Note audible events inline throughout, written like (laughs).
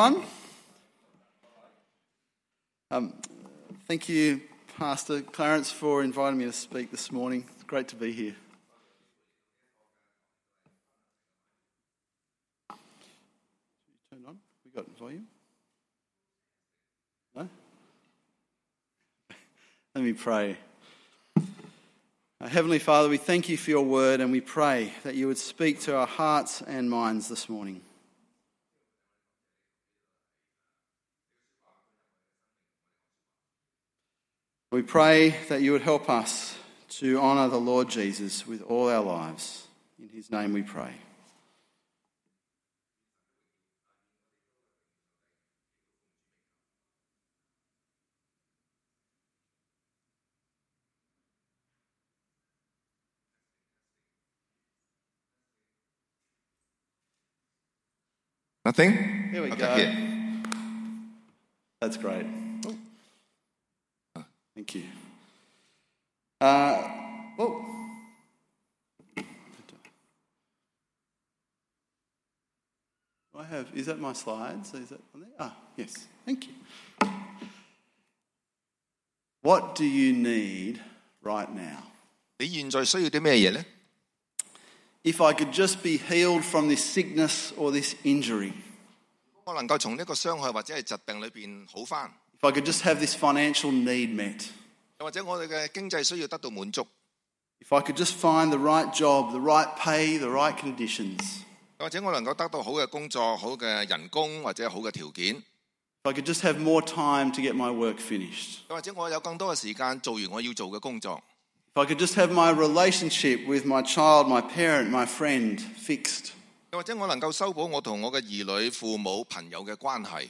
everyone. Um, thank you, Pastor Clarence, for inviting me to speak this morning. It's great to be here. Turn on. We got volume. No. (laughs) Let me pray. Uh, Heavenly Father, we thank you for your word and we pray that you would speak to our hearts and minds this morning. We pray that you would help us to honour the Lord Jesus with all our lives. In his name we pray. Nothing? Here we Okay, go. That's great. Thank you. Uh, whoa. I have, is that my slides? Is that on there? Ah, yes. Thank you. What do you need right now? 你现在需要啲咩嘢咧？ If I could just be healed from this sickness or this injury, 我能够从呢个伤害或者系疾病里边好翻， if I could just have this financial need met, 又或者我哋嘅经济需要得到满足， if I could just find the right job, the right pay, the right conditions, 又或者我能够得到好嘅工作、好嘅人工或者好嘅条件， if I could just have more time to get my work finished, 又或者我有更多嘅时间做完我要做嘅工作， if I could just have my relationship with my child, my parent, my friend fixed, 又或者我能够修补我同我嘅儿女、父母、朋友嘅关系，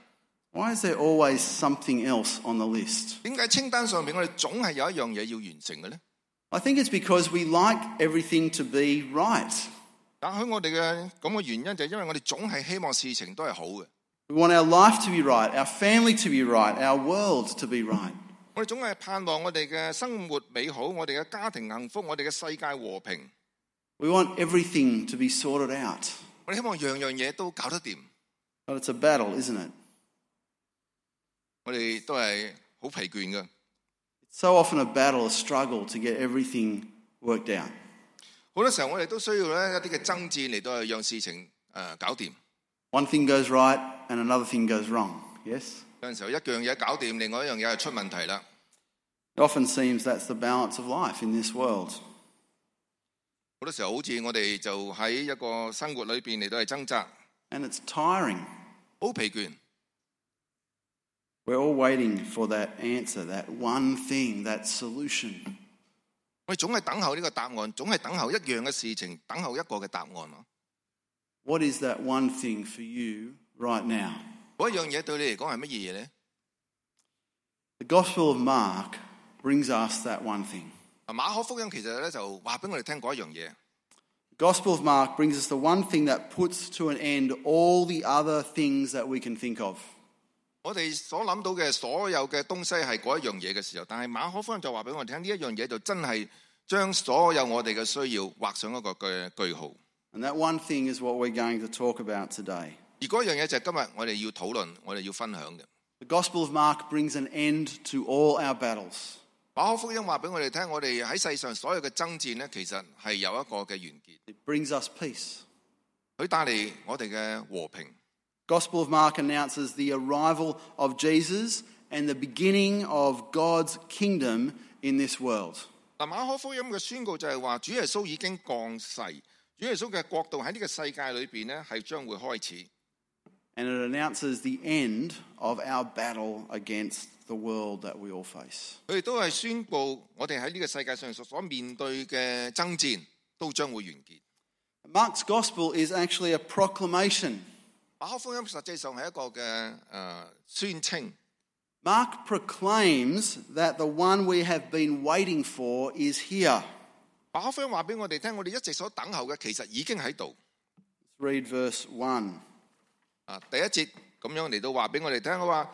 Why is there always something else on the list? 点解清单上面我哋总系有一样嘢要完成嘅咧？ I think it's because we like everything to be right. 但喺我哋嘅咁嘅原因就系因为我哋总系希望事情都系好嘅， We want our life to be right, our family to be right, our world to be right. 我哋总系盼望我哋嘅生活美好，我哋嘅家庭幸福，我哋嘅世界和平。 We want everything to be sorted out. 我哋希望样样嘢都搞得掂， But it's a battle, isn't it? 我哋都系好疲倦嘅。 It's so often a battle, a struggle to get everything worked out. 好多时候我哋都需要咧一啲嘅争战嚟到去让事情诶、呃搞掂。 One thing goes right and another thing goes wrong. Yes? 有阵时候一样嘢搞掂，另外一样嘢系出问题啦。 It often seems that's the balance of life in this world. 好多时候好似我哋就喺一个生活里边嚟到系挣扎， And it's tiring. 好疲倦。 We're all waiting for that answer, that one thing, that solution. 我哋总系等候呢个答案，总系等候一样嘅事情，等候一个嘅答案咯。 What is that one thing for you right now? 嗰一样嘢对你嚟讲系乜嘢嘢咧？ The Gospel of Mark brings us that one thing. 啊马可福音其实咧就话俾我哋听嗰一样嘢。 The Gospel of Mark brings us the one thing that puts to an end all the other things that we can think of. 我哋所諗到嘅所有嘅東西係嗰一樣嘢嘅時候，但係馬可福音就話俾我哋聽，呢一樣嘢就真係將所有我哋嘅需要畫上一個嘅句號。And that one thing is what we're going to talk about today. 而嗰樣嘢就係今日我哋要討論、我哋要分享嘅。The Gospel of Mark brings an end to all our battles. 馬可福音話俾我哋聽，我哋喺世上所有嘅爭戰咧，其實係有一個嘅完結，It brings us peace. 佢帶嚟我哋嘅和平。Gospel of Mark announces the arrival of Jesus and the beginning of God's kingdom in this world. 嗱，马可福音嘅宣告就系话，主耶稣已经降世，主耶稣嘅国度喺呢个世界里边咧，系将会开始。 And it announces the end of our battle against the world that we all face. 佢哋都系宣布我哋喺呢个世界上所所面对嘅争战都将会完结。 Mark's gospel is actually a proclamation. 馬可福音实际上係一个嘅誒、呃宣称。Mark proclaims that the one we have been waiting for is here. 馬可福音话俾我哋听，我哋一直所等候嘅其实已经喺度。Read verse 1. 啊，第一节咁样嚟到話俾我哋听，佢话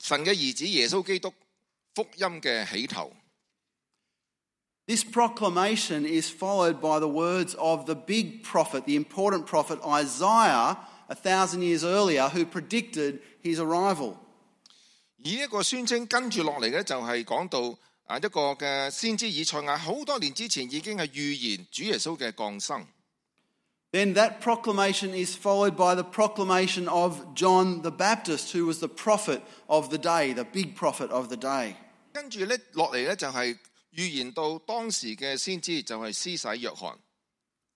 神嘅儿子耶稣基督福音嘅起头。This proclamation is followed by the words of the big prophet, the important prophet Isaiah, a thousand years earlier, who predicted his arrival. 而呢一个宣称跟住落嚟嘅就系讲到啊一个嘅先知以赛亚好多年之前已经系预言主耶稣嘅降生。 Then that proclamation is followed by the proclamation of John the Baptist, who was the prophet of the day, the big prophet of the day. 跟住咧落嚟咧就系 预言到当时嘅先知就系施洗约翰。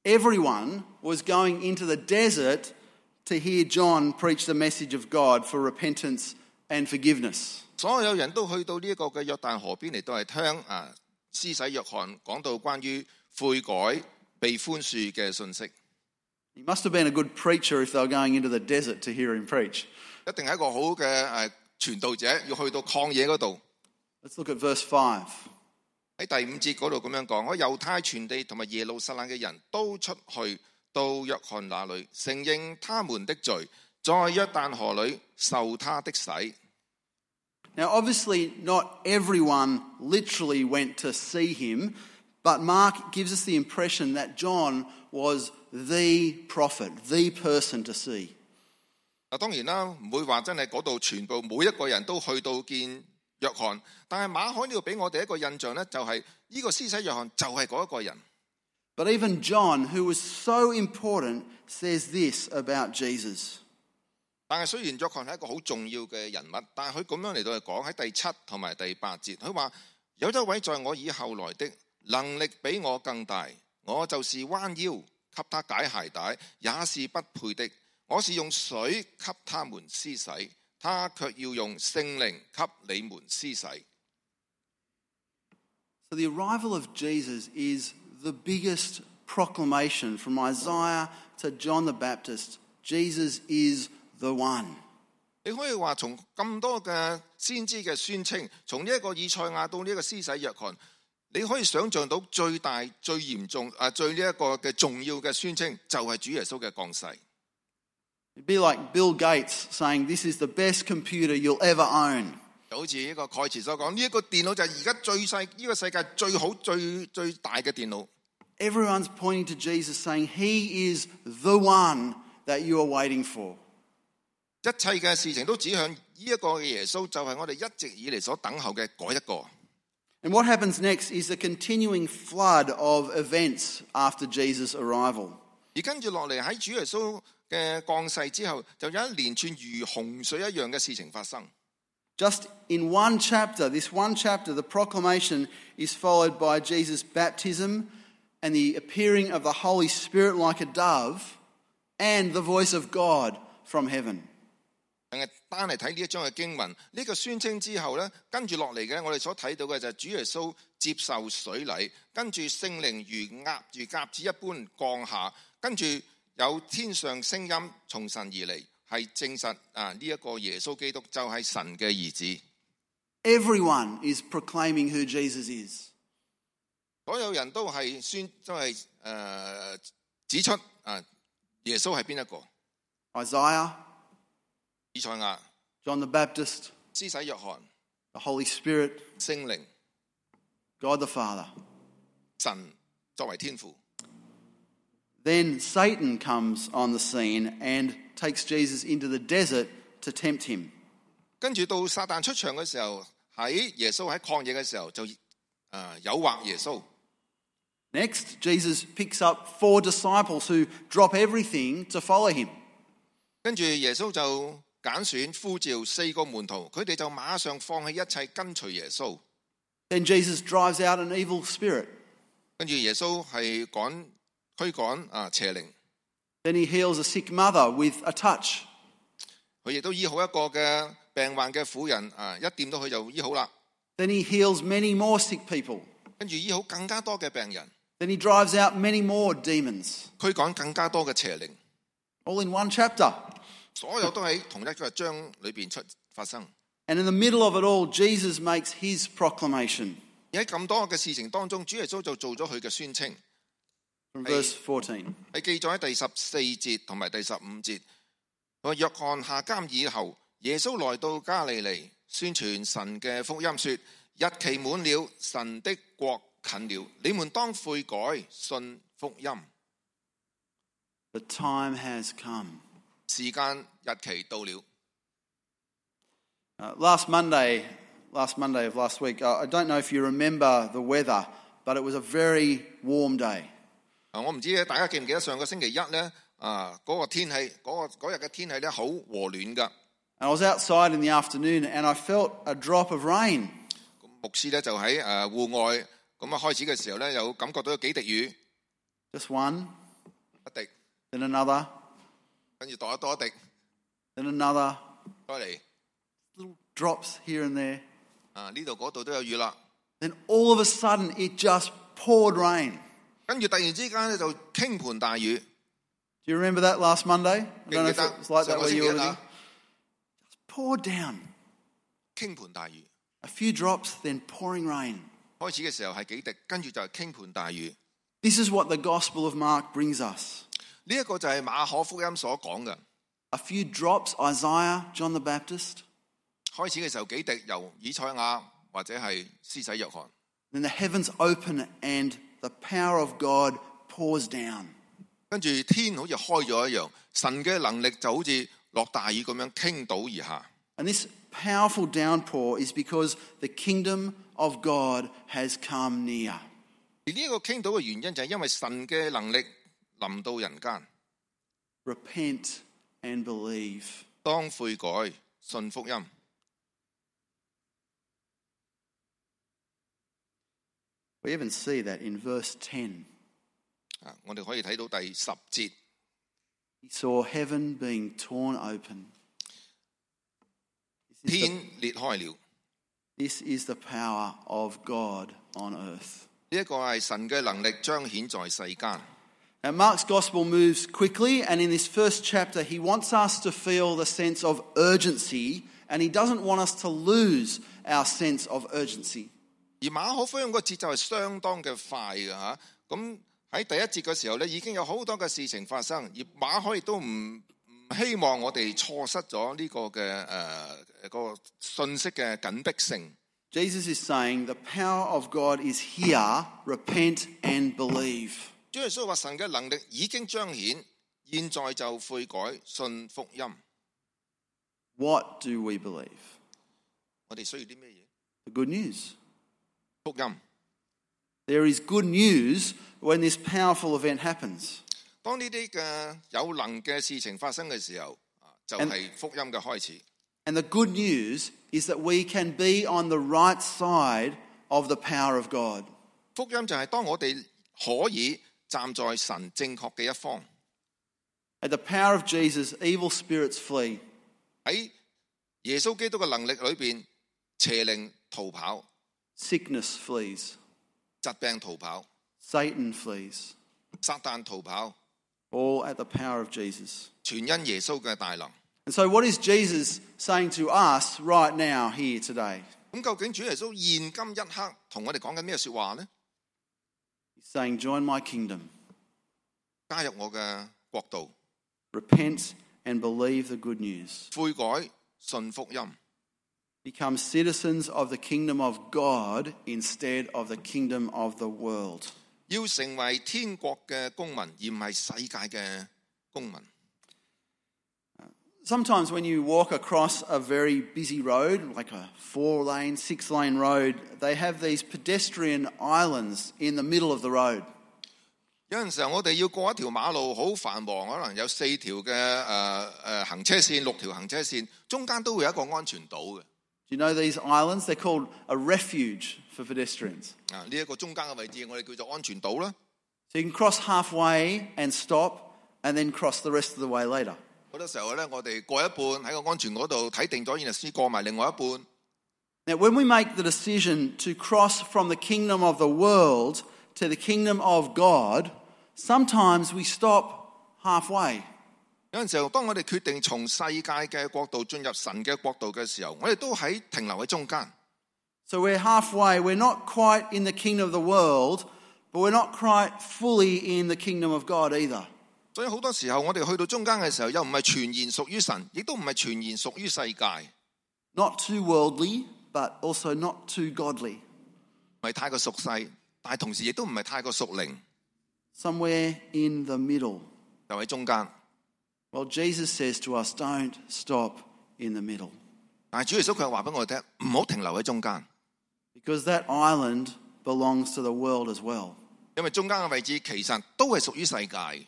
Everyone was going into the desert to hear John preach the message of God for repentance and forgiveness. 所有人都去到呢一个嘅约旦河边嚟到系听啊施洗约翰讲到关于悔改被宽恕嘅信息， He must have been a good preacher if they were going into the desert to hear him preach. 一定系一个好嘅诶传道者，要去到旷野嗰度。 Let's look at verse 5. 喺第五節嗰度咁樣講，我猶太全地同埋耶路撒冷嘅人都出去到約翰那裏，承認他們的罪，在約旦河裏受他的洗。Now, obviously, not everyone literally went to see him, but Mark gives us the impression that John was the prophet, the person to see. 嗱，當然啦，唔會話真係嗰度全部每一個人都去到見約翰，但係馬可呢度俾我哋一個印象咧，就係、呢個施洗約翰就係嗰一個人。But even John, who was so important, says this about Jesus. 但係雖然約翰係一個好重要嘅人物，但係佢咁樣嚟到嚟講喺第七同埋第八節，佢話有一位在我以後來的，能力比我更大，我就是彎腰給他解鞋帶，也是不配的。我是用水給他們施洗，他卻要用聖靈給你們施洗。So the arrival of Jesus is the biggest proclamation from Isaiah to John the Baptist. Jesus is the one. 你可以話從咁多嘅先知嘅宣稱，從呢一個以賽亞到呢一個施洗約翰，你可以想象到最大、最嚴重、啊最呢一個嘅重要嘅宣稱，就係主耶穌嘅降世。It'd be like Bill Gates saying, This is the best computer you'll ever own. 就好似呢个盖茨所讲，呢、一个电脑就系而家最细，呢、个世界最好、最最大嘅电脑。 Everyone's pointing to Jesus, saying, He is the one that you are waiting for. 一切嘅事情都指向呢一个嘅耶稣，就系我哋一直以嚟所等候嘅嗰一个。 And what happens next is the continuing flood of events after Jesus' arrival. 而跟住落嚟喺主耶稣 嘅降世之后，就有一连串如洪水一样嘅事情发生。 Just in one chapter, this one chapter, the proclamation is followed by Jesus' baptism and the appearing of the Holy Spirit like a dove and the voice of God from heaven. 但系单系睇呢一章嘅经文，呢、个宣称之后呢，跟住落嚟嘅，我哋所睇到嘅就系主耶稣接受水礼，跟住圣灵如鸭如鸽子一般降下，跟住 有天上聲音從神而嚟，係證實啊呢一個耶穌基督就係神嘅兒子。Everyone is proclaiming who Jesus is. 所有人都係宣都係誒、呃指出啊耶穌係邊一個？Isaiah, 以賽亞、John the Baptist, 施洗約翰、the Holy Spirit, 聖靈、God the Father. 神作為天父。Then Satan comes on the scene and takes Jesus into the desert to tempt him. 跟住到撒旦出场嘅时候，喺耶稣喺旷野嘅时候就诶、呃、诱惑耶稣。 Next, Jesus picks up four disciples who drop everything to follow him. 跟住耶稣就拣选呼召四个门徒，佢哋就马上放弃一切跟随耶稣。 Then Jesus drives out an evil spirit. 跟住耶稣系赶 驱赶啊邪灵， Then he heals a sick mother with a touch. 佢亦都医好一个嘅病患嘅妇人啊，一掂到佢就医好啦。 Then he heals many more sick people. 跟住医好更加多嘅病人。 Then he drives out many more demons, 驱赶更加多嘅邪灵， all in one chapter. 所有都喺同一个章里边出发生。 And in the middle of it all, Jesus makes his proclamation 而喺咁多嘅事情当中，主耶稣就做咗佢嘅宣称， from Hey. verse 14. 系记载喺第十四节同埋第十五节。佢话约翰下监以后，耶稣来到加利利，宣传神嘅福音，说：日期满了，神的国近了，你们当悔改，信福音。 The time has come. 时间日期到了。 Uh, last Monday, last Monday of last week, uh, I don't know if you remember the weather, but it was a very warm day. 啊，我唔知大家记唔记得上个星期一呢？啊，嗰、个天气，嗰、个嗰日嘅天气咧好和暖噶。 And I was outside in the afternoon and I felt a drop of rain. 牧师咧就喺诶户外咁啊开始嘅时候咧，有感觉到有几滴雨， Just one, 一滴， then another, 跟住多一多一滴， then another. 再嚟 Little drops here and there. 啊呢度嗰度都有雨啦。 Then all of a sudden, it just poured rain. 跟住突然之间咧就倾盆大雨， Do you remember that last Monday? I 记 don't 唔 know 记 if 得 it was like 上 that 个 where 星期 you 一 were living. 啊？ Poured down. 倾盆大雨， A few drops, then pouring rain. 开始嘅时候系几滴，跟住就系倾盆大雨。 This is what the Gospel of Mark brings us. 呢、一个就系马可福音所讲嘅。 A few drops, Isaiah, John the Baptist. 开始嘅时候几滴由以赛亚或者系施洗约翰， Then the heavens open and the power of God pours down. 跟住天好似开咗一样，神嘅能力就好似落大雨咁样倾倒而下。 And this powerful downpour is because the kingdom of God has come near. 而呢一个倾倒嘅原因就系因为神嘅能力临到人间， Repent and believe. 当悔改信福音。 We even see that in verse 10. 啊，我哋可以睇到第十节， He saw heaven being torn open. This is, the, 天裂开了。 this is the power of God on earth. 呢一个系神嘅能力彰显在世间。 Now, Mark's gospel moves quickly, and in this first chapter, he wants us to feel the sense of urgency, and he doesn't want us to lose our sense of urgency. 而馬可福音個節奏係相當嘅快嘅吓。咁喺第一節嘅時候咧，已經有好多嘅事情發生，而馬可亦都唔唔希望我哋錯失咗呢個嘅誒、呃個信息嘅緊迫性。Jesus is saying the power of God is here, repent and believe. 主耶穌話：神嘅能力已經彰顯，現在就悔改信福音。What do we believe? 我哋需要啲咩嘢？The good news. 福音。 There is good news when this powerful event happens. 当呢啲嘅有能嘅事情发生嘅时候，啊就系、福音嘅开始。 And the good news is that we can be on the right side of the power of God. 福音就系当我哋可以站在神正确嘅一方， At the power of Jesus, evil spirits flee. 喺耶稣基督嘅能力里边，邪灵逃跑， Sickness flees. 疾病逃跑， Satan flees. 撒旦逃跑， All at the power of Jesus. 全因耶稣嘅大能。 And so, what is Jesus saying to us right now, here today? 咁究竟主耶稣现今一刻同我哋讲紧咩说话呢？ He's saying, Join my kingdom, 加入我嘅国度， repent and believe the good news. 悔改信福音， Become citizens of the kingdom of God instead of the kingdom of the world. 要成为天国嘅公民，而唔系世界嘅公民。 Sometimes when you walk across a very busy road, like a four lane, six lane road, they have these pedestrian islands in the middle of the road. 有阵时候我哋要过一条马路好繁忙，可能有四条嘅诶诶行车线、六条行车线，中间都会有一个安全岛嘅。 Do you know these islands? They're called a refuge for pedestrians. 啊，呢一个中间嘅位置，我哋叫做安全岛啦。 So you can cross halfway and stop and then cross the rest of the way later. 好多时候咧，我哋过一半喺个安全嗰度睇定咗，然后先过埋另外一半。 Now, when we make the decision to cross from the kingdom of the world to the kingdom of God, sometimes we stop halfway. 有陣時候，當我哋決定從世界嘅國度進入神嘅國度嘅時候，我哋都喺停留喺中間。So we're halfway. We're not quite in the kingdom of the world, but we're not quite fully in the kingdom of God either. 所以好多時候，我哋去到中間嘅時候，又唔係全然屬於神，亦都唔係全然屬於世界，Not too worldly, but also not too godly. 唔係太過屬世，但係同時亦都唔係太過屬靈，Somewhere in the middle. 就喺中間。Well, Jesus says to us, don't stop in the middle. 但系主耶稣佢系话俾我哋听，唔好停留喺中间， Because that island belongs to the world as well. 因为中间嘅位置其实都系属于世界。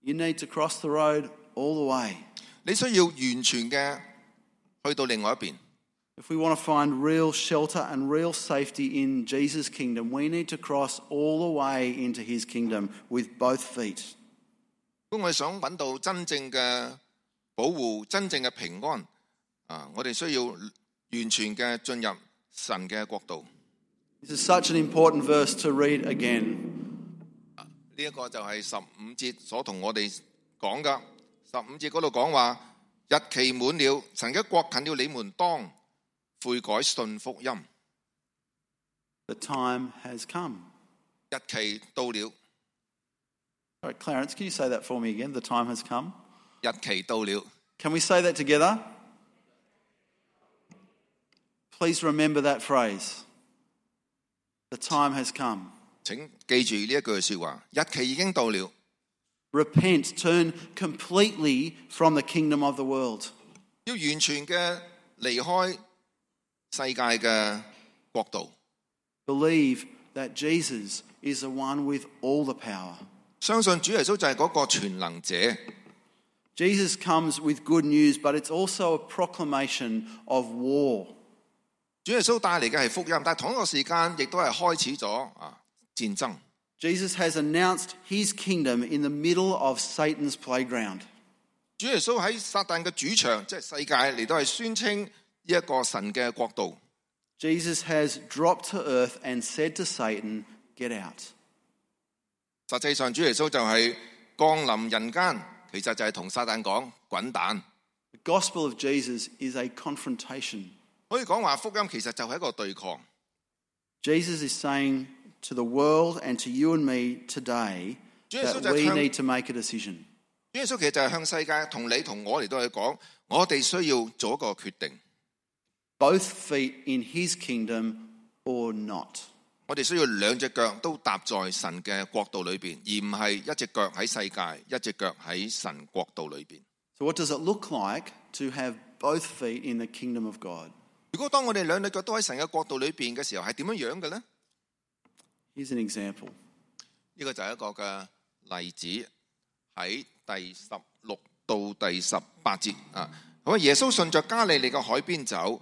You need to cross the road all the way. 你需要完全嘅去到另外一边。 If we want to find real shelter and real safety in Jesus' kingdom, we need to cross all the way into his kingdom with both feet. 如果我哋想揾到真正嘅保护、真正嘅平安，啊，我哋需要完全嘅进入神嘅国度。This is such an important verse to read again. 呢、一個就系十五节所同我哋讲噶。十五节嗰度讲话，日期满了，神嘅國近了，你们当悔改信福音。The time has come. 日期到了，All right, Clarence, can you say that for me again? The time has come. 日期到了。 Can we say that together? Please remember that phrase. The time has come. 请记住呢一句说话，日期已经到了， Repent, turn completely from the kingdom of the world. 要完全嘅离开世界嘅国度， Believe that Jesus is the one with all the power. 相信主耶稣就系嗰个全能者。 Jesus comes with good news, but it's also a proclamation of war. 主耶稣带嚟嘅系福音，但系同一个时间亦都系开始咗啊战争。 Jesus has announced his kingdom in the middle of Satan's playground. 主耶稣喺撒旦嘅主场，即系世界嚟到系宣称呢一个神嘅国度。 Jesus has dropped to earth and said to Satan, Get out. 實際上，主耶穌就係降臨人間，其實就係同撒旦講滾蛋。The gospel of Jesus is a confrontation. 可以講話福音其實就係一個對抗。Jesus is saying to the world and to you and me today that we - need to make a decision. 主耶穌其實就係向世界同你同我嚟到去講，我哋需要做一個決定，Both feet in his kingdom or not. 我哋需要兩隻腳都踏在神嘅國度裏邊，而唔係一隻腳喺世界，一隻腳喺神國度裏邊。So, what does it look like to have both feet in the kingdom of God? 如果當我哋兩隻腳都喺神嘅國度裏邊嘅時候，係點樣樣嘅呢？Here's an example. 呢個就係一個嘅例子，喺第十六到第十八節啊。好，耶穌順着加利利嘅海邊走，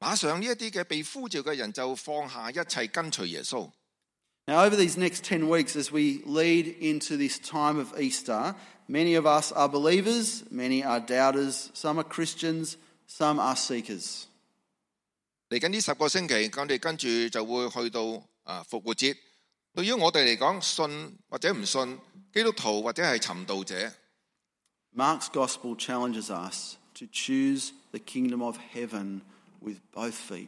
马上呢一啲嘅被呼召嘅人就放下一切跟随耶稣。 Now, over these next 10 weeks, as we lead into this time of Easter, many of us are believers, many are doubters, some are Christians, some are seekers. 嚟紧呢十个星期，我哋跟住就会去到啊复活节。对于我哋嚟讲，信或者唔信，基督徒或者系寻道者， Mark's gospel challenges us to choose the kingdom of heaven with both feet.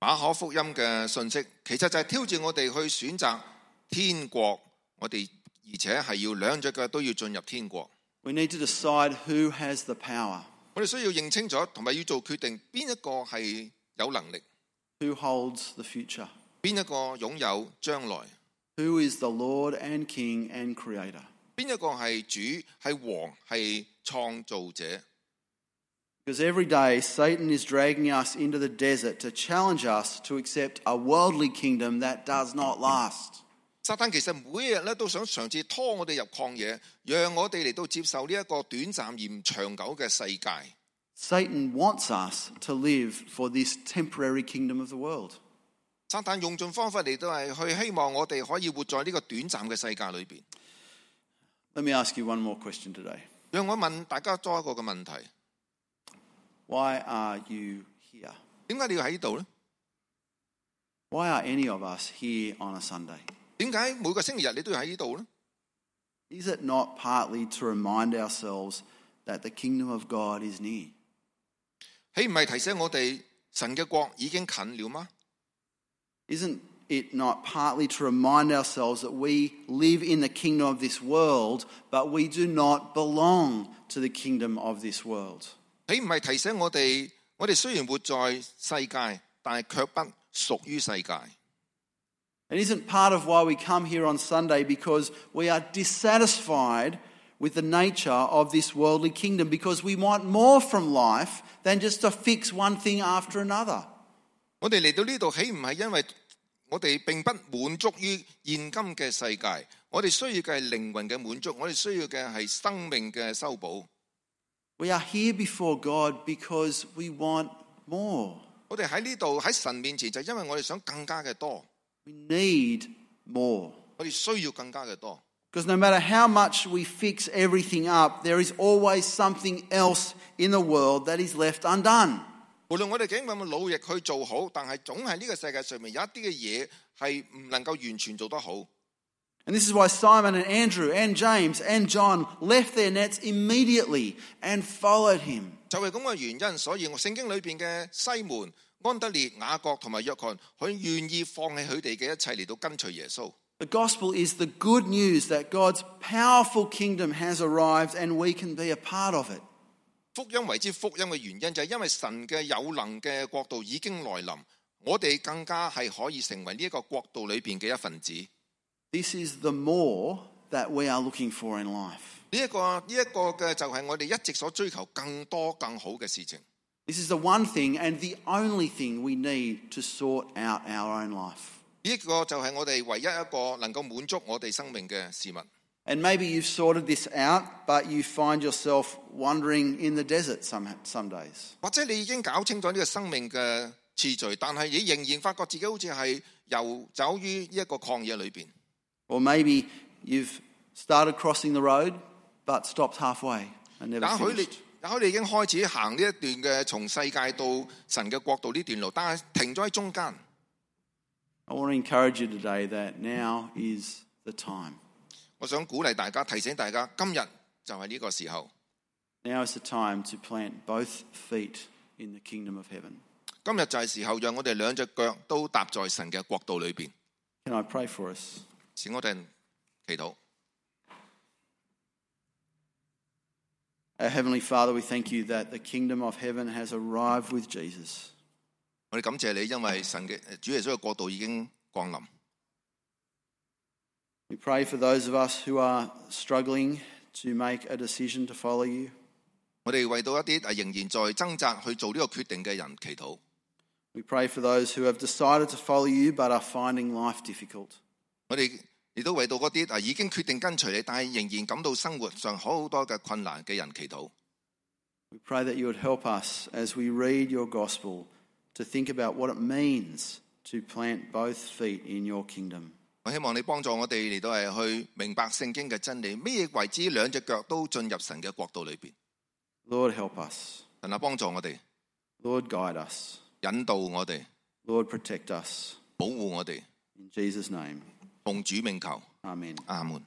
馬可福音嘅信息其實就係挑戰我哋去選擇天國，我哋而且係要兩隻腳都要進入天國。We need to decide who has the power, 我哋需要認清楚，同埋要做決定，邊一個係有能力，who holds the future, 邊一個擁有將來，who is the Lord and King and Creator. 邊一個係主、係王、係創造者。Because every day Satan is dragging us into the desert to challenge us to accept a worldly kingdom that does not last. 撒旦其实每一日咧都想尝试拖我哋入旷野，让我哋嚟到接受呢一个短暂而唔长久嘅世界。 Satan wants us to live for this temporary kingdom of the world. 撒旦用尽方法嚟到系去希望我哋可以活在呢个短暂嘅世界里边。 Let me ask you one more question today. 让我问大家多一个嘅问题： Why are you here? 点解你要喺呢度呢？ Why are any of us here on a Sunday? 点解每个星期日你都要喺呢度呢？ Is it not partly to remind ourselves that the kingdom of God is near? 岂唔系提醒我哋神嘅国已经近了吗？ Isn't it not partly to remind ourselves that we live in the kingdom of this world, but we do not belong to the kingdom of this world? 岂唔系提醒我哋，我哋虽然活在世界，但系却不属于世界。 And isn't part of why we come here on Sunday because we are dissatisfied with the nature of this worldly kingdom because we want more from life than just to fix one thing after another? 我哋嚟到呢度，岂唔系因为我哋并不满足于现今嘅世界？我哋需要嘅系灵魂嘅满足，我哋需要嘅系生命嘅修补。 We are here before God because we want more. 我哋喺呢度喺神面前，就因为我哋想更加嘅多， We need more. 我哋需要更加嘅多。 Because no matter how much we fix everything up, there is always something else in the world that is left undone. 无论我哋几咁努力去做好，但系总系呢个世界上面有一啲嘅嘢系唔能够完全做得好。 And this is why Simon and Andrew and James and John left their nets immediately and followed him. 就系咁嘅原因，所以我圣经里边嘅西门、安德烈、雅各同埋约翰，佢愿意放弃佢哋嘅一切嚟到跟随耶稣。 The gospel is the good news that God's powerful kingdom has arrived and we can be a part of it. 福音为之福音嘅原因，就系因为神嘅有能嘅国度已经来临，我哋更加系可以成为呢一个国度里边嘅一份子。 呢、 This is the more that we are looking for in life. 一个呢一个嘅就系我哋一直所追求更多更好嘅事情。 This is the one thing and the only thing we need to sort out our own life. 呢一个就系我哋唯一一个能够满足我哋生命嘅事物。 And maybe you've sorted this out, but you find yourself wandering in the desert some, some days. 或者你已经搞清楚呢个生命嘅次序，但系你仍然发觉自己好似系游走于呢一个旷野里边。 Or maybe you've started crossing the road, but stopped halfway and never 也许你 finished. 也许你已经开始行呢一段嘅从世界到神嘅国度呢段路，但系停咗喺中间。 I want to encourage you today that now is the time. 我想鼓励大家，提醒大家，今日就系呢个时候， Now is the time to plant both feet in the kingdom of heaven. 今日就系时候，让我哋两只脚都踏在神嘅国度里边。 Can I pray for us? 使我哋祈祷。 Our Heavenly Father, we thank you that the kingdom of heaven has arrived with Jesus. 我哋感谢你，因为神嘅主耶稣嘅国度已经降临。 We pray for those of us who are struggling to make a decision to follow you. 我哋为到一啲诶仍然在挣扎去做呢个决定嘅人祈祷。 We pray for those who have decided to follow you but are finding life difficult. 我哋亦都為到嗰啲啊已經決定跟隨你，但係仍然感到生活上好多嘅困難嘅人祈禱。We pray that you would help us as we read your gospel to think about what it means to plant both feet in your kingdom. 我希望你幫助我哋嚟到係去明白聖經嘅真理，咩嘢為之兩隻腳都進入神嘅國度裏邊。Lord, help us. 神啊，幫助我哋，Lord, guide us. 引導我哋，Lord, protect us. 保護我哋，In Jesus' name,奉主命求， amen. 阿門。